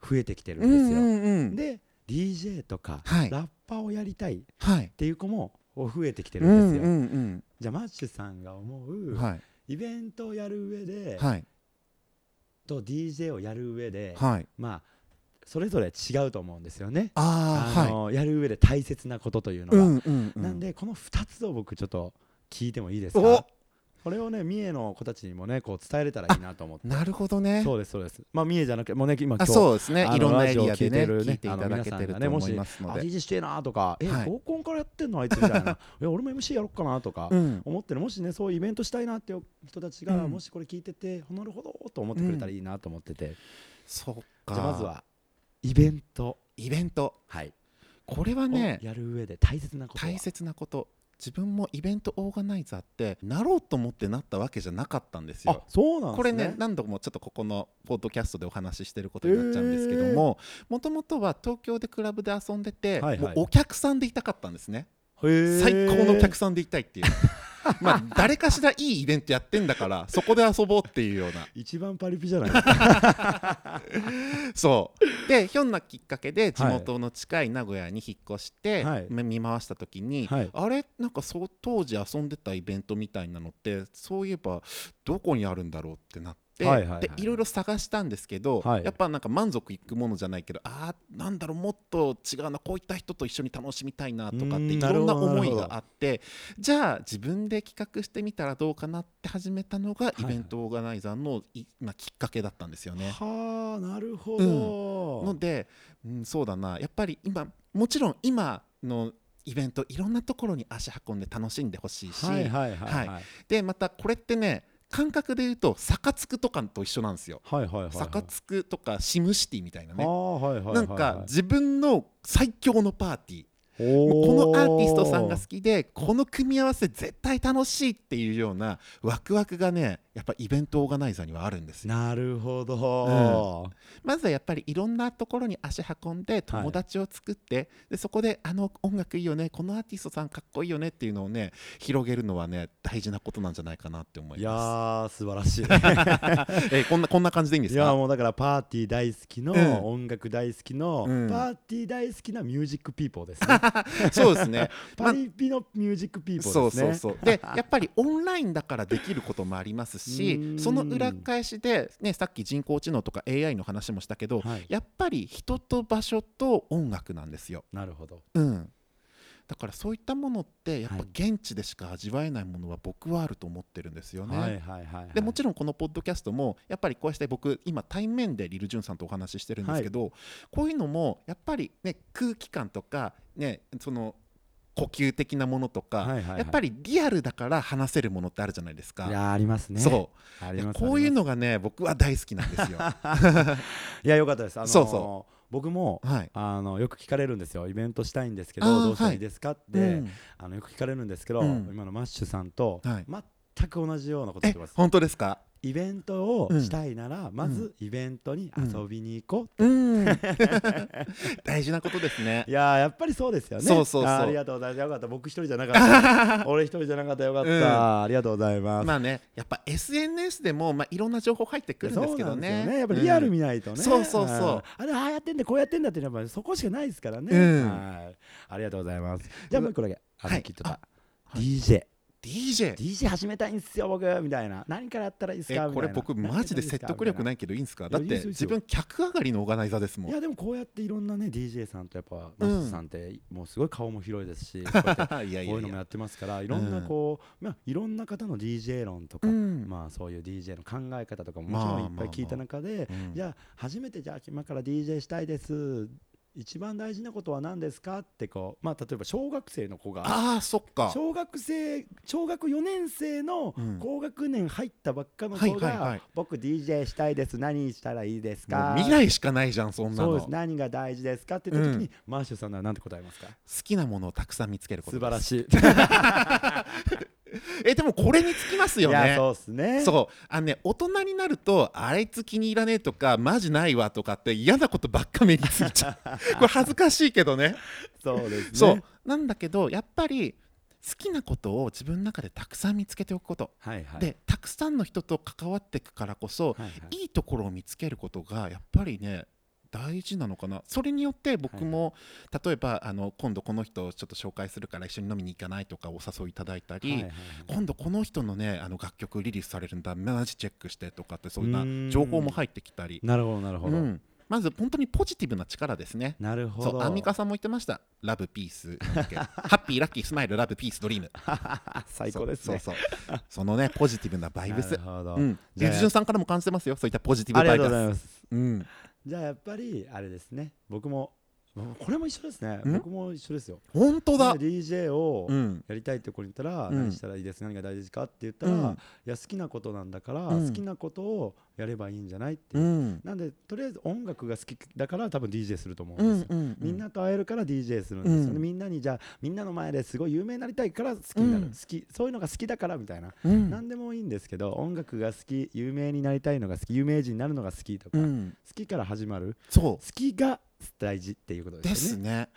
増えてきてるですよ。うんんうんうん。で DJ とか、はい。ラッパーをやりたいっはいていう子も増えてきてうるんですよ。んうんじゃあマッシュさんが思ううんはい。イベントをやる上で、はい。と DJ をやる上で、はい。まあそれぞれ違うと思うんですよね。ああはい。のやる上で大切なことというのが、うんうんうん。なんでこの2つを僕ちょっと聞いてもいいですお！かこれをね三重の子たちにもねこう伝えれたらいいなと思って。なるほどね。そうですそうです。まあ三重じゃなくてもうね今日そうですね。いろんなエリアでねてるね聞いていただけてると思いますのあで DJ してえなとかえ、はい。合コンからやってんの？あいつみたいなえ俺も MC やろっかなとか、うん思ってるもしねそういうイベントしたいなっていう人たちが、うん。もしこれ聞いててなるほどと思ってくれたらいいなと思ってて、そっか。じゃあまずはイベント。イベント。はい。これはをねやる上で大切なことは。大切なこと。自分もイベントオーガナイザーってなろうと思ってなったわけじゃなかったんですあよ。そうなんですね。これね何度もちょっとここのポッドキャストでお話ししてることになっちゃうんですけどももともとは東京でクラブで遊んでて、はいはい。もうお客さんでいたかったんですね。最高のお客さんでいたいっていう まあ誰かしらいいイベントやってんだからそこで遊ぼうっていうような。一番パリピじゃないですか。そう。でひょんなきっかけで地元の近い名古屋に引っ越して、はい。め見回した時に、はい。あれ？なんかそう当時遊んでたイベントみたいなのってそういえばどこにあるんだろうってなって。はいはいはい。でいろいろ探したんですけど、はい。やっぱなんか満足いくものじゃないけどあーなんだろうもっと違うなこういった人と一緒に楽しみたいなとかってうんいろんな思いがあってじゃあ自分で企画してみたらどうかなって始めたのがいイベントオーガナイザーのい、まあ、きっかけだったんですよね。はあなるほのど、で、うん、そうだな。やっぱり今もちろん今のイベントいろんなところに足運んで楽しんでほしいし、はいはいはいはい。はでまたこれってね感覚で言うと逆つくとかと一緒なんですよ。はいはいはいはい逆つくとかシムシティみたいなね。なんか自分の最強のパーティーおもうこのアーティストさんがー好きでこの組み合わせ絶対楽しいっていうようなワクワクがねやっぱイベントオーガナイザーにはあるんですよ。なるほど、まずはやっぱりいろんなところに足運んで友達を作って、でそこであの音楽いいよねこのアーティストさんかっこいいよねっていうのをね広げるのはね大事なことなんじゃないかなって思いいやまー素晴らしい。す。えこんなこんな感じでいいんですか？いやもうだからパーティー大好きの、うん。音楽大好きの、うん。パーティー大好きな music people ですね。そうですね。パリピの music people ですね。そうそうそう。でやっぱりオンラインだからできることもありますうしその裏返しで、ね、さっき人工知能とか AI の話もしたけど、はい。やっぱり人と場所と音楽なんですよ。なるほど。うん、だからそういったものってやっぱはい。現地でしか味わえないものは僕はあると思ってるんですよね。はいはいはいはい。でもちろんこのポッドキャストもやっぱりこうして僕今対面でリル・ジュンさんとお話ししてるんですけど、こういうのもやっぱりね空気感とかねその呼吸的なものとか、はいはいはい。やっぱりリアルだから話せるものってあるじゃないですか。いやありますね。そう。こういうのがね僕は大好きなんですよ。いやよかったです。あのそうそ僕もはい。あのよく聞かれるんですよ。イベントしたいんですけどどうしたらいいですかって、うん。あのよく聞かれるんですけど、うん。今のマッシュさんとはい。全く同じようなこと言えってます。本当ですか？イベントをしたいなら、まずイベントに遊びに行こう、うん。大事なことですね。い。やーやっぱりそうですよね。そうそうそう。ありがとうございます。よかった僕一人じゃなかった。俺一人じゃなかったよかった、うん。ありがとうございます、まあね、やっぱ SNS でもまあいろんな情報入ってくるんですけどね。ですよやっぱリアルうん見ないとね、そうそうそう。ん。あれああやってんだこうやってんだってやっぱりそこしかないですからね、うん。はい。ありがとうございます。じゃあもう一個だけ。あのはい。聞いてた、あはい。DJ DJ。DJ 始めたいんすよ僕みたいな。何からやったらいいですえかこれ僕マジで説得力ないいけどいいんですか？だって自分客上がりのオーガナイザーですもん。いやでもこうやっていろんなね DJ さんとやっぱうん。マスさんってもうすごい顔も広いですし、こういやいやいうのもやってますからいろんなこう、まあ、いろんな方の DJ 論とか、うん。まあそういう DJ の考え方とかももちろんいっぱい聞いた中で、うん。じゃあ初めてじゃあ今から DJ したいです一番大事なことは何ですか？ってこうまあ例えば小学生の子が。ああそっか。小学生小学4年生のうん。高学年入ったばっかのはい子が僕 DJ したいです。何したらいいですもかう未来しかないじゃんそんなの。何が大事ですか？って言った時に、マーシュさんなら何て答えますか？きなものをたくさん見つけること素晴らいしい えでもこれにつきますよいやねそうっすね。そう。あのね大人になるとあいつ気に入らねえとかマジないわとかって嫌なことばっか目についちゃう。これ恥ずかしいけどね。そうですね。そう。なんだけどやっぱり好きなことを自分の中でたくさん見つけておくこと、はいはい。でたくさんの人と関わっていくからこそ、はいはい。いいところを見つけることがやっぱりね大事なのかな？それによって僕も、例えばあの今度この人をちょっと紹介するから一緒に飲みに行かないとかお誘いいただいたり、はいはいはい。今度この人のねあの楽曲リリースされるんだマジチェックしてとかってそういうな情報も入ってきたり、なるほどなるほど、うん。まず本当にポジティブな力ですね。なるほど。そうアンミカさんも言ってました。ラブピースハッピーラッキースマイルラブピースドリーム最高ですね。そうそう。そのねポジティブなバイブス。なるほど、うん。さんからも感じてますよ。そういったポジティブバイブス。とうございます。うんじゃあやっぱりあれですね。僕もこれも一緒ですね。ん？僕も一緒ですよ。本当だ。で DJ をうん。やりたいって子に言ったら、うん何したらいいです何が大事か？って言ったら、うんいや好きなことなんだから、うん。好きなことをやればいいんじゃないって。いうう、ん。なんでとりあえず音楽が好きだから多分 DJ すると思ううんですよ、んうんみんなと会えるから DJ するんですよ。ね、うん。みんなにじゃあみんなの前ですごい有名になりたいから好きになる、うん。好きそういうのが好きだからみたいな、うん。何でもいいんですけど音楽が好き有名になりたいのが好き有名人になるのが好きとか、好うん。きから始まる。そ好きが大事っていうことうでですすよね。ね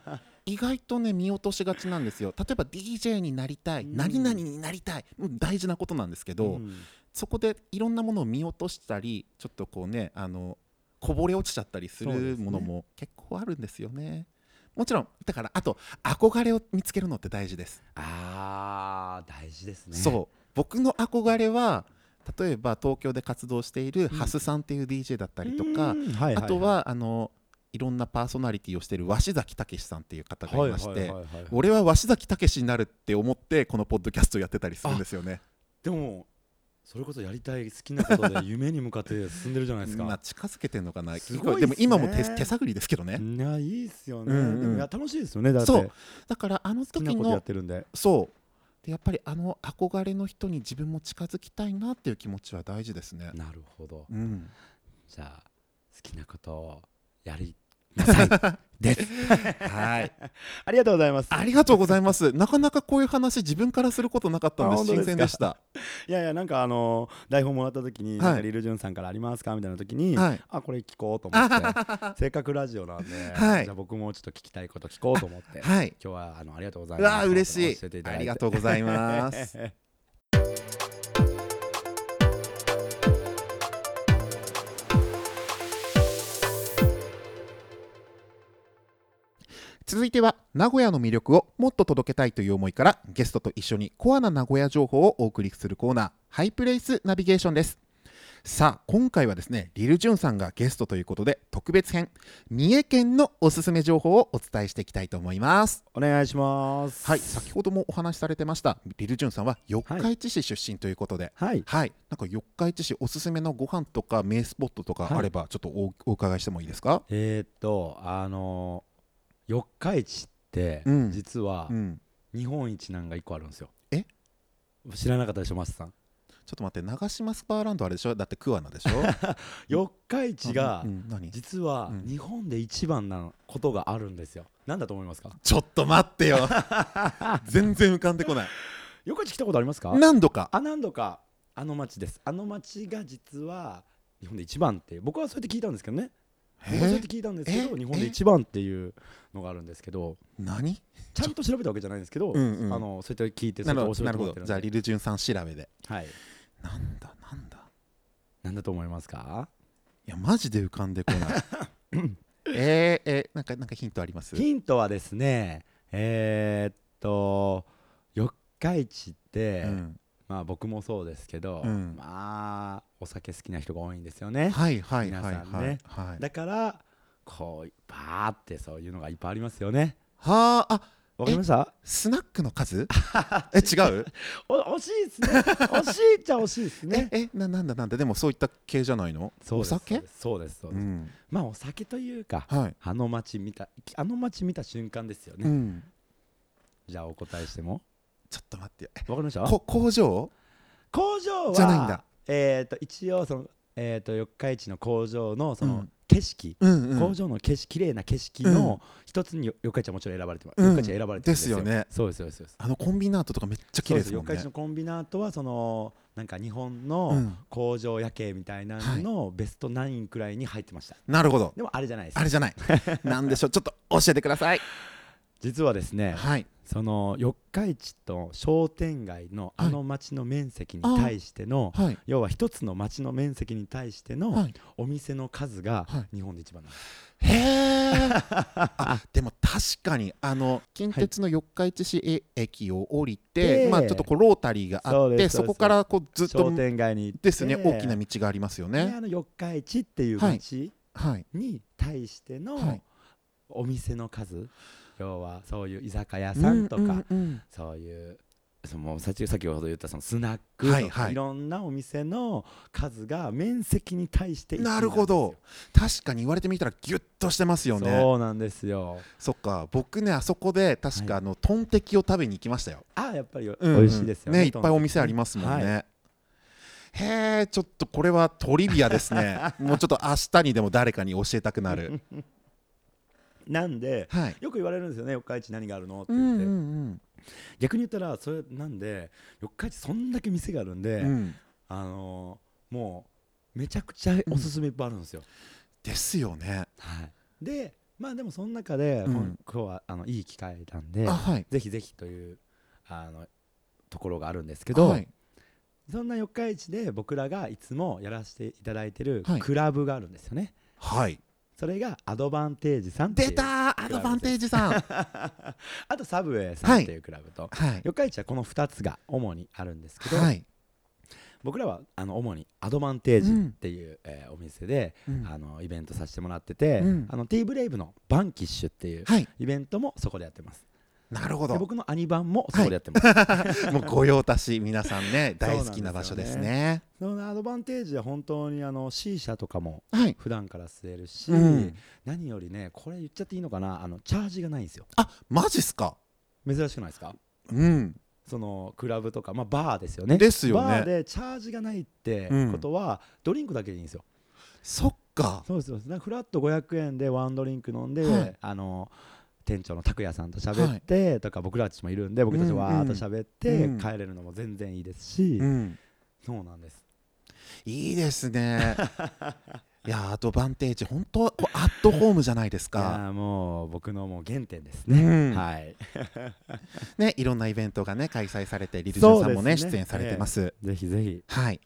意外とね見落としがちなんですよ例えば DJ になりたいうん何々になりたいうん大事なことなんですけど、うんそこでいろんなものを見落としたりちょっとこうねあのこぼれ落ちちゃったりするものも結構あるんですよね。もちろんだからあと憧れを見つけるのって大事です。あー大事ですね。そう僕の憧れは例えば東京で活動しているんハスさんっていう DJ だったりとうか、あとはあのいろんなパーソナリティをしている鷲崎武さんっていう方がいまして、俺は鷲崎武になるって思ってこのポッドキャストやってたりするんですよね。でもそれこそやりたい好きなことで夢に向かって進んでるじゃないですか。まあ近づけてんのかなすごいっすねでも今も手手探りですけどね、いやいいっすよね。うんうん楽しいですよね。だそうだからあの時のてるんで。そうでやっぱりあの憧れの人に自分も近づきたいなっていう気持ちは大事ですね。なるほど。うん、じゃあ好きなことをやりなさい です。はいありがとうございます。ありがとうございます。なかなかこういう話自分からすることなかったんで新鮮でした。いやいやなんかあのー台本もらった時に、はいリルジュンさんからありますか？みたいな時に、はいあこれ聞こうと思って せっかくラジオなんで、はいじゃあ僕もちょっと聞きたいこと聞こうと思って、はい。今日はあのありがとうございうます。わあ嬉しいありがとうございます。続いては名古屋の魅力をもっと届けたいという思いからゲストと一緒にコアな名古屋情報をお送りするコーナーハイプレイスナビゲーションです。さあ今回はですねリルジュンさんがゲストということで特別編三重県のおすすめ情報をお伝えしていきたいと思います。お願いします。はい先ほどもお話しされてましたリルジュンさんは四日市市出身ということではい。はい、なんか四日市市おすすめのご飯とか名スポットとかあればちょっとおお伺いしてもいいですか？えー、っとあの四日市ってうん。実はうん。日本一なんが一個あるんですよ。え？知らなかったでしょマスさん。ちょっと待って長島スパーランドあれでしょ？だって桑名でしょ？四日市がうんうん何？実はうん。日本で一番なことがあるんですよ。なんだと思いますか？ちょっと待ってよ。全然浮かんでこない。四日市来たことありますか？何度か。あ何度か。あの町です。あの町が実は日本で一番って僕はそうやって聞いたんですけどね僕はそうやって聞いたんですけどえ？日本で一番っていうのがあるんですけど何？ちゃんと調べたわけじゃないんですけど、うんうん。あのそうやって聞いてなるほど。じゃあリルジュンさん調べで。はい。なんだなんだ？なんだと思いますか？いやマジで浮かんでこない。えー、えー、なんかなんかヒントあります？ヒントはですねえー、っと四日市って、うん、まあ僕もそうですけど、うん。まあお酒好きな人が多いんですよね。はいはいはいはいね。はいだからこうバーってそういうのがいっぱいありますよね。はああわかりました？スナックの数？え違う？お惜しいですね。惜しいっちゃ惜しいですね。ええななんだなんだ。でもそういった系じゃないの？お酒？そうですそうです、うん。まあお酒というかはい。あの街見たあの街見た瞬間ですよね、うん。じゃあお答えしても。ちょっと待って。よわかりました？こ工場？工場はじゃないんだえっ、と一応そのえっ、と四日市の工場のそのうん。景色、うんうん。工場の景色綺麗な景色の一つに四日市はもちろん選ばれてます、うん。四日市は選ばれてですよ。ですよね。そうですそうです。あのコンビナートとかめっちゃ綺麗ですもんね。四日市のコンビナートはそのなんか日本うのん。工場夜景みたいなののベスト9くらいに入ってました、なるほど。でもあれじゃないです。あれじゃない。なんでしょう。ちょっと教えてください実はですねはい。その四日市と商店街のあの町の面積に対しての、はい。要は一つの町の面積に対してのはい。お店の数がはい。日本で一番なんです、へえあでも確かにあの近鉄の四日市市駅を降りて、でまあちょっとこうロータリーがあってそうですそこからこうずっと商店街に行って。ですね大きな道がありますよね。であの四日市っていう町はい。に対してのはい。お店の数、要はそういう居酒屋さんとか、そういうその先ほど言ったそのスナックはいいはい。ろんなお店の数が面積に対してなるほど。確かに言われてみたらギュッとしてますよね。そうなんですよ。そっか。僕ねあそこで確かあの、トンテキを食べに行きましたよ、あやっぱり美味しいですよね,、いっぱいお店ありますもんね、へえちょっとこれはトリビアですね。もうちょっと明日にでも誰かに教えたくなるなんではい。よく言われるんですよね四日市何があるのって言って、うんうん逆に言ったらそれなんで四日市そんだけ店があるんで、うん。うんあのーもうめちゃくちゃおすすめいっぱいあるんですよ、ですよね。はい、でまあでもその中で、うん今日はあのいい機会なんであはい。ぜひぜひというあのところがあるんですけど、はい。そんな四日市で僕らがいつもやらせていただいてるはい。クラブがあるんですよね、はいそれがアドバンテージさん出たーアドバンテージさん。あとサブウェイさんっていうクラブと、はい。四日市はこの2つが主にあるんですけど、はい。僕らはあの主にアドバンテージっていう、えーお店で、うん。あのイベントさせてもらってて、うん。あのティーブレイブのバンキッシュっていうはい。イベントもそこでやってますなるほど。で僕のアニバンもそこでやってます、もう御用達皆さんね 大好きな場所ですね。そのアドバンテージは本当にあの C 社とかもはい。普段から吸えるし、うん。何よりねこれ言っちゃっていいのかなあのチャージがないんですよ。あマジっすか？珍しくないですか？うん。そのクラブとか、まあ、バーですよね。ですよね。バーでチャージがないってことは、ドリンクだけでいいんですよ。そっか。そうですそうフラット500円でワンドリンク飲んで、はい。あの店長の拓也さんと喋って、とか僕らたちもいるんで僕たちわーっと喋って、うん。帰れるのも全然いいですし、うん。そうなんです。いいですね。いやアドバンテージ本当アットホームじゃないですいやかーもう僕のもう原点ですね、うん。はい。ねいろんなイベントがね開催されてリルジョンさんもねね。出演されてます。ぜひぜひ。はい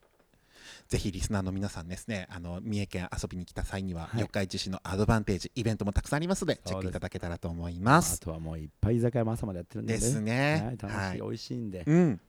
ぜひリスナーの皆さんですねあの三重県遊びに来た際には、はい。四日市市のアドバンテージイベントもたくさんありますのでチェックいただけたらと思いあます。とはもういっぱい居酒屋も朝までやってるんでですね。はい、楽しい、はい。美味しいんで、うん。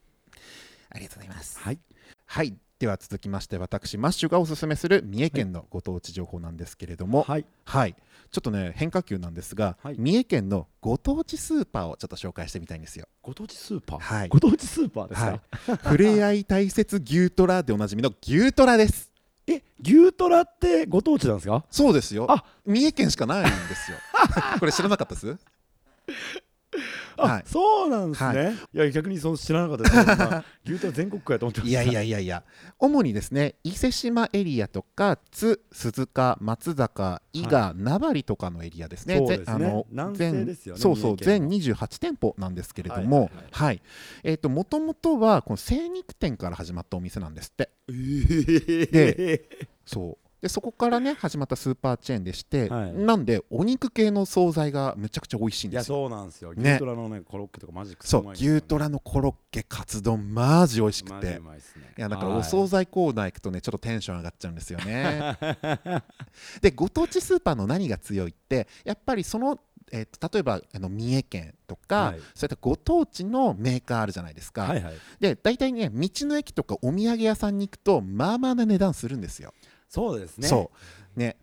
ありがとうございます。はい。はいでは続きまして私マッシュがおすすめする三重県のご当地情報なんですけれども。はい。はい、ちょっとね変化球なんですが、はい。三重県のご当地スーパーをちょっと紹介してみたいんですよ。ご当地スーパー？はい。ご当地スーパーですか、はい。ふれあい大切牛トラでおなじみの牛トラです。え牛トラってご当地なんですか？そうですよ。あ。三重県しかないんですよ。これ知らなかったです？あ、はい。そうなんですね、い、や逆にそう知らなかったですまあ牛トラ全国区やと思ってました。いやいやいやいや。主にですね伊勢志摩エリアとか津鈴鹿松坂伊賀、名張とかのエリアですね。そうですね。ぜあの南西全ですよねそうそう全三28店舗なんですけれどもはいはいはい。はい。えっ、ともともとはこの精肉店から始まったお店なんですって。えー、そうでそこからね始まったスーパーチェーンでして、はい。なんでお肉系の惣菜がめちゃくちゃ美味しいんですよ。そうなんですよ。ね。牛トラのねコロッケとかマジックそう牛トラのコロッケカツ丼マジ美味しくて。ね。いやだからはい。お惣菜コーナー行くとねちょっとテンション上がっちゃうんですよね。でご当地スーパーの何が強いってやっぱりその、えーと例えばあの三重県とか、はい。そういったご当地のメーカーあるじゃないですか、はいはい。で大体ね道の駅とかお土産屋さんに行くとまあまあな値段するんですよ、そうですね。そう。ね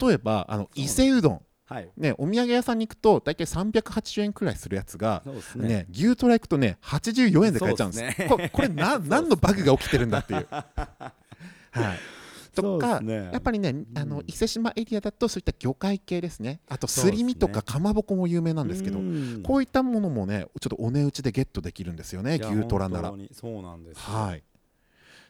例えばあの伊勢うどん。はい。ね、お土産屋さんに行くと大体380円くらいするやつが、ね。ね牛トラ行くとね84円で買えちゃうんです。ね。これこれな 何のバグが起きてるんだっていう。はい、とか、ね。やっぱりねあのうん伊勢志摩エリアだとそういった魚介系ですね。あとすり身とかかまぼこも有名なんですけどうん。こういったものもねちょっとお値打ちでゲットできるんですよね牛トラなら。そうなんですよ。はい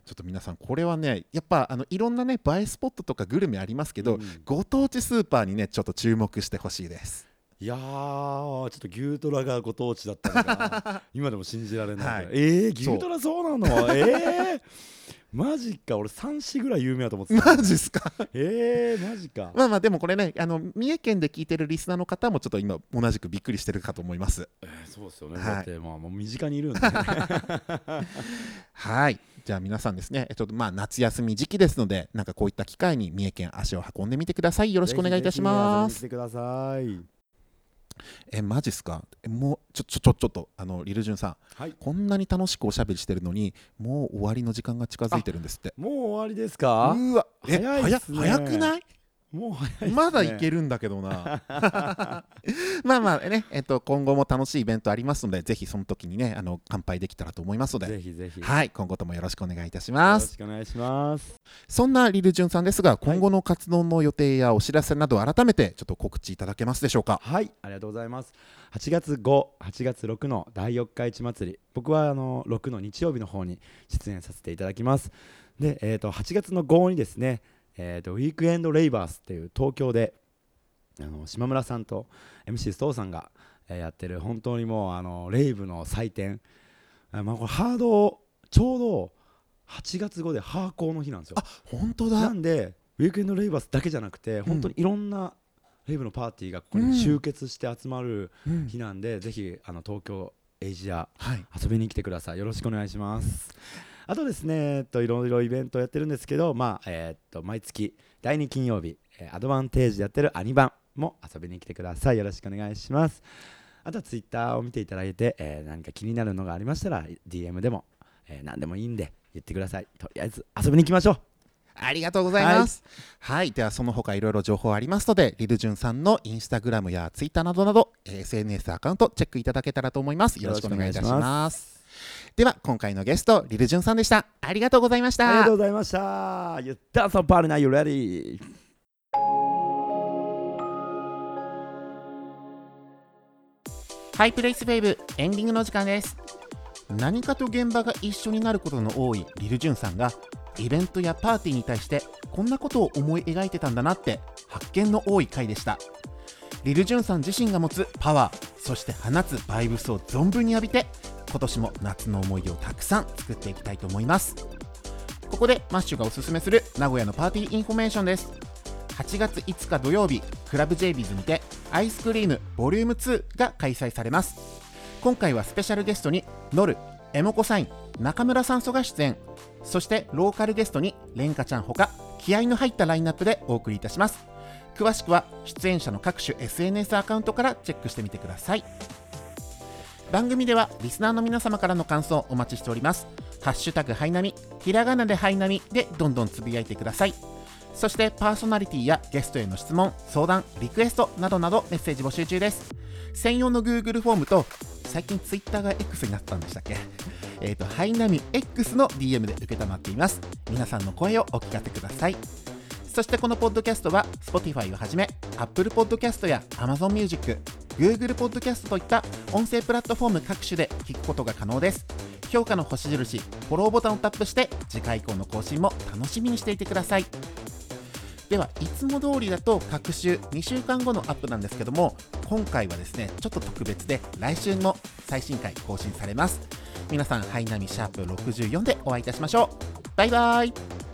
ちょっと皆さんこれはねやっぱあのいろんなね映えスポットとかグルメありますけど、うんご当地スーパーにねちょっと注目してほしいです。いやーちょっと牛トラがご当地だったのが 今でも信じられない、はい。えー、牛トラそうなの？えー、マジか俺三市ぐらい有名だと思ってた。マジっすか？えー、マジか。まあまあでもこれねあの三重県で聞いてるリスナーの方もちょっと今同じくびっくりしてるかと思います。えー、そうですよね、はい。だってまあもう身近にいるんで、ね、はい。じゃあ皆さんですね。ちょっとまあ夏休み時期ですのでなんかこういった機会に三重県足を運んでみてください。よろしくお願いいたします。ぜひぜひてくださいえマジっすか？えもうちょちょちょちょっとあのリルジュンさん。はい。こんなに楽しくおしゃべりしてるのにもう終わりの時間が近づいてるんですって。もう終わりですか？うわ。え早いね。早くない？もう早いね。まだいけるんだけどな。まあまあね、えっと、今後も楽しいイベントありますのでぜひその時にねあの乾杯できたらと思いますので。ぜひぜひ、はい今後ともよろしくお願いいたしよろますしくお願いします。そんなリルジュンさんですが今後の活動の予定やお知らせなど改めてちょっと告知いただけますでしょうか？はいありがとうございます。8月58月6の第4日市祭り。僕はあの6の日曜日の方に出演させていただきます。で、えー、と8月の5にですね、えー、とウィークエンドレイバースっていう東京であの島村さんと MC ストーさんが、えーやってる本当にもうあのレイブの祭典。あまあ、これハードちょうど8月5でハーコーの日なんですよ。あ本当なだんでウィークエンドレイバースだけじゃなくて本当にいろんなレイブのパーティーがここに集結して集まるうん。日なんで、ぜひあの東京エイジアはい。遊びに来てください。よろしくお願いしますあとですね、えっと、いろいろイベントやってるんですけど、まあえーっと毎月第2金曜日、えーアドバンテージでやってるアニバンも遊びに来てくださいよろしくお願いしますあとはツイッターを見ていただいて、えー何か気になるのがありましたら DM でも、えー何でもいいんで言ってくださいとりあえず遊びに行きましょうありがとうございます。はい、ではその他いろいろ情報ありますので、リルジュンさんのインスタグラムやツイッターなどなど、えー SNS アカウントチェックいただけたらと思います。よろしくお願いいたし。ますでは今回のゲスト、リルジュンさんでした。ありがとうございましたありがとう。ございました。You dance on party now, you ready? ハイプレイスウェーブエンディングの時間です。何かと現場が一緒になることの多いリルジュンさんが、イベントやパーティーに対してこんなことを思い描いてたんだなって発見の多い回でした。リルジュンさん自身が持つパワー、そして放つバイブスを存分に浴びて、今年も夏の思い出をたくさん作っていきたいと思います。ここでマッシュがおすすめする名古屋のパーティーインフォメーションです。8月5日土曜日、クラブ j ビズにてアイスクリームボリューム2が開催されます。今回はスペシャルゲストにノル、エモコサイン、中村酸素が出演、そしてローカルゲストにレンカちゃんほか気合の入ったラインナップでお送りいたします。詳しくは出演者の各種 SNS アカウントからチェックしてみてください。番組ではリスナーの皆様からの感想をお待ちしております。ハッシュタグハイナミひらがなでハイナミでどんどんつぶやいてください。そしてパーソナリティやゲストへの質問相談リクエストなどなどメッセージ募集中です。専用の Google フォームと最近 Twitter が X になったんでしたっけ？えっ、とハイナミ X の DM で承っています。皆さんの声をお聞かせください。そしてこのポッドキャストは Spotify をはじめ Apple Podcast や Amazon Music、Google Podcast といった音声プラットフォーム各種で聞くことが可能です。評価の星印、フォローボタンをタップして次回以降の更新も楽しみにしていてください。ではいつも通りだと各週2週間後のアップなんですけども今回はですねちょっと特別で来週も最新回更新されます皆さんハイナミシャープ64でお会いいたしましょうバイバイ